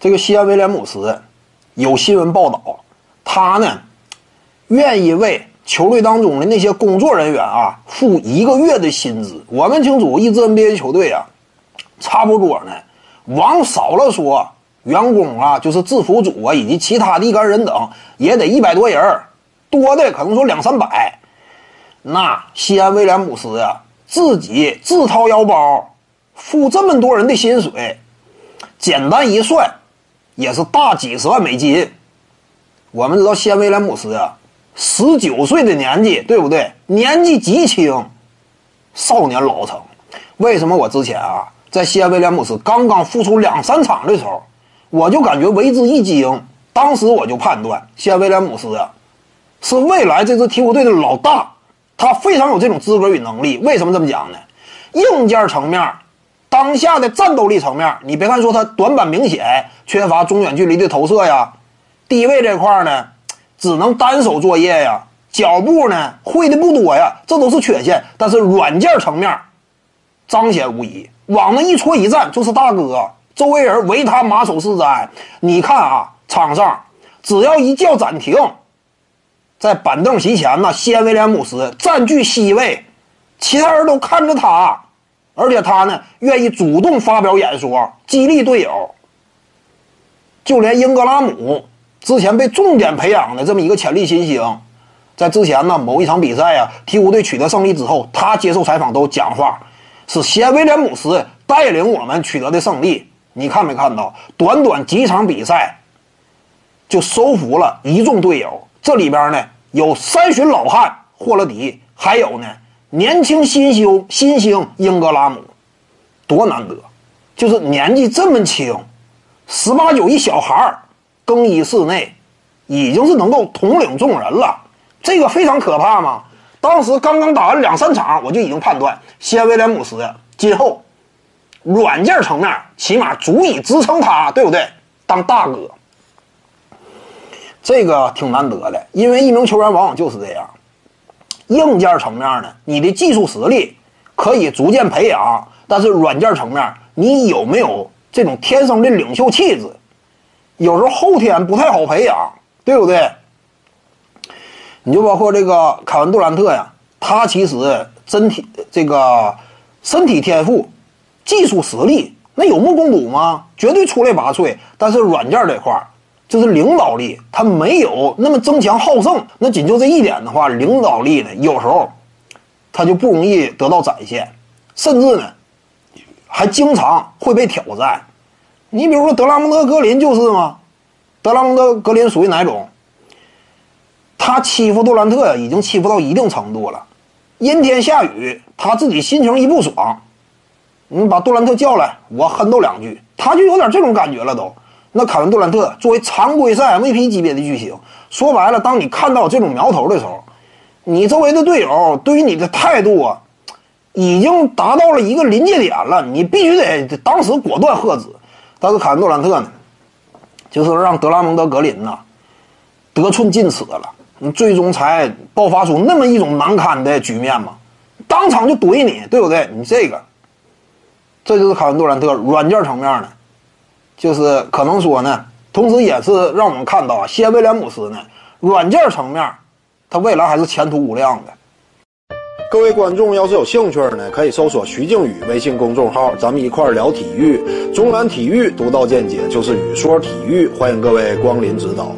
这个西安威廉姆斯有新闻报道，他呢愿意为球队当中的那些工作人员啊付一个月的薪资。我们清楚，一支 NBA 球队啊，差不多呢，往少了说，员工啊就是制服组啊以及其他的一干人等也得一百多人多的可能说两三百。那西安威廉姆斯呀，自己自掏腰包付这么多人的薪水，简单一算。也是大几十万美金。我们知道，西安威廉姆斯啊，十九岁的年纪，对不对？年纪极轻，少年老成。为什么我之前啊，在西安威廉姆斯刚刚复出两三场的时候，我就感觉为之一惊。当时我就判断，西安威廉姆斯啊，是未来这支鹈鹕队的老大，他非常有这种资格与能力。为什么这么讲呢？硬件层面。当下的战斗力层面，你别看说他短板明显，缺乏中远距离的投射呀，低位这块呢，只能单手作业呀，脚步呢会的不多呀，这都是缺陷。但是软件层面彰显无疑，往那一戳一站就是大哥，周围人唯他马首是瞻。你看啊，场上只要一叫暂停，在板凳席前呢，西安威廉姆斯占据 C 位，其他人都看着他。而且他呢，愿意主动发表演说，激励队友。就连英格拉姆之前被重点培养的这么一个潜力新星，在之前呢某一场比赛啊，鹈鹕队取得胜利之后，他接受采访都讲话，是西安威廉姆斯带领我们取得的胜利。你看没看到？短短几场比赛，就收服了一众队友。这里边呢，有三旬老汉霍勒迪，还有呢。年轻新秀新星英格拉姆，多难得！就是年纪这么轻，十八九一小孩儿，更衣室内已经是能够统领众人了，这个非常可怕嘛！当时刚刚打完两三场，我就已经判断，西安威廉姆斯今后软件层面起码足以支撑他，对不对？当大哥，这个挺难得的，因为一名球员往往就是这样。硬件层面呢，你的技术实力可以逐渐培养，但是软件层面，你有没有这种天生的领袖气质？有时候后天不太好培养，对不对？你就包括这个凯文杜兰特呀，他其实身体这个身体天赋、技术实力那有目共睹吗？绝对出类拔萃，但是软件这块儿。就是领导力，他没有那么争强好胜。那仅就这一点的话，领导力呢，有时候他就不容易得到展现，甚至呢，还经常会被挑战。你比如说德拉蒙德·格林就是吗？德拉蒙德·格林属于哪种？他欺负杜兰特，已经欺负到一定程度了。阴天下雨，他自己心情一不爽，你把杜兰特叫来，我哼斗两句，他就有点这种感觉了都。那凯文杜兰特作为常规赛 MVP 级别的巨星，说白了，当你看到这种苗头的时候，你周围的队友对于你的态度啊，已经达到了一个临界点了，你必须得当时果断喝止。但是凯文杜兰特呢，就是让德拉蒙德格林呐得寸进尺了，你最终才爆发出那么一种难堪的局面嘛，当场就怼你，对不对？你这个，这就是凯文杜兰特软件层面的。就是可能说呢，同时也是让我们看到啊，西安威廉姆斯呢，软件层面，他未来还是前途无量的。各位观众要是有兴趣呢，可以搜索徐静宇微信公众号，咱们一块聊体育，中南体育独到见解就是语说体育，欢迎各位光临指导。